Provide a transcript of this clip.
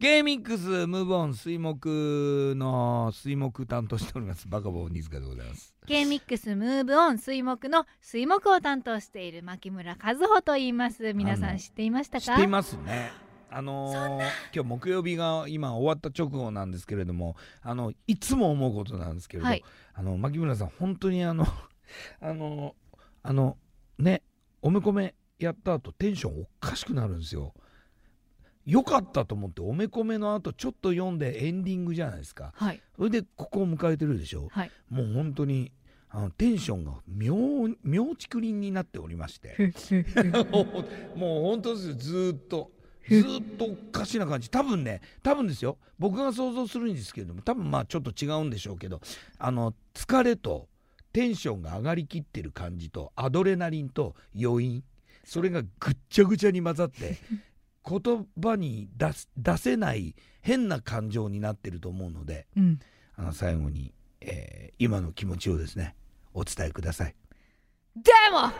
ゲーミックスムーブオン水木の水木担当しておりますバカボンニズカでございます。K ミックスムーブオン水木の水木を担当している牧村和穂と言います皆さん知っていましたか？知っていますね。あのー今日木曜日が今終わった直後なんですけれどもあのいつも思うことなんですけれど、はいあの牧村さん本当にあの あのあのねおめこめやった後テンションおかしくなるんですよ。よかったと思っておめこめの後ちょっと読んでエンディングじゃないですか。はい。それでここを迎えてるでしょ。はい。もう本当にあのテンションが妙妙竹林になっておりまして。もう本当ですよずーっとずーっとおかしな感じ。多分ね多分ですよ。僕が想像するんですけれども多分まあちょっと違うんでしょうけどあの疲れとテンションが上がりきってる感じとアドレナリンと余韻それがぐっちゃぐちゃに混ざって言葉に出す出せない変な感情になってると思うのでうんあの最後に、えー今の気持ちをですねお伝えください。でも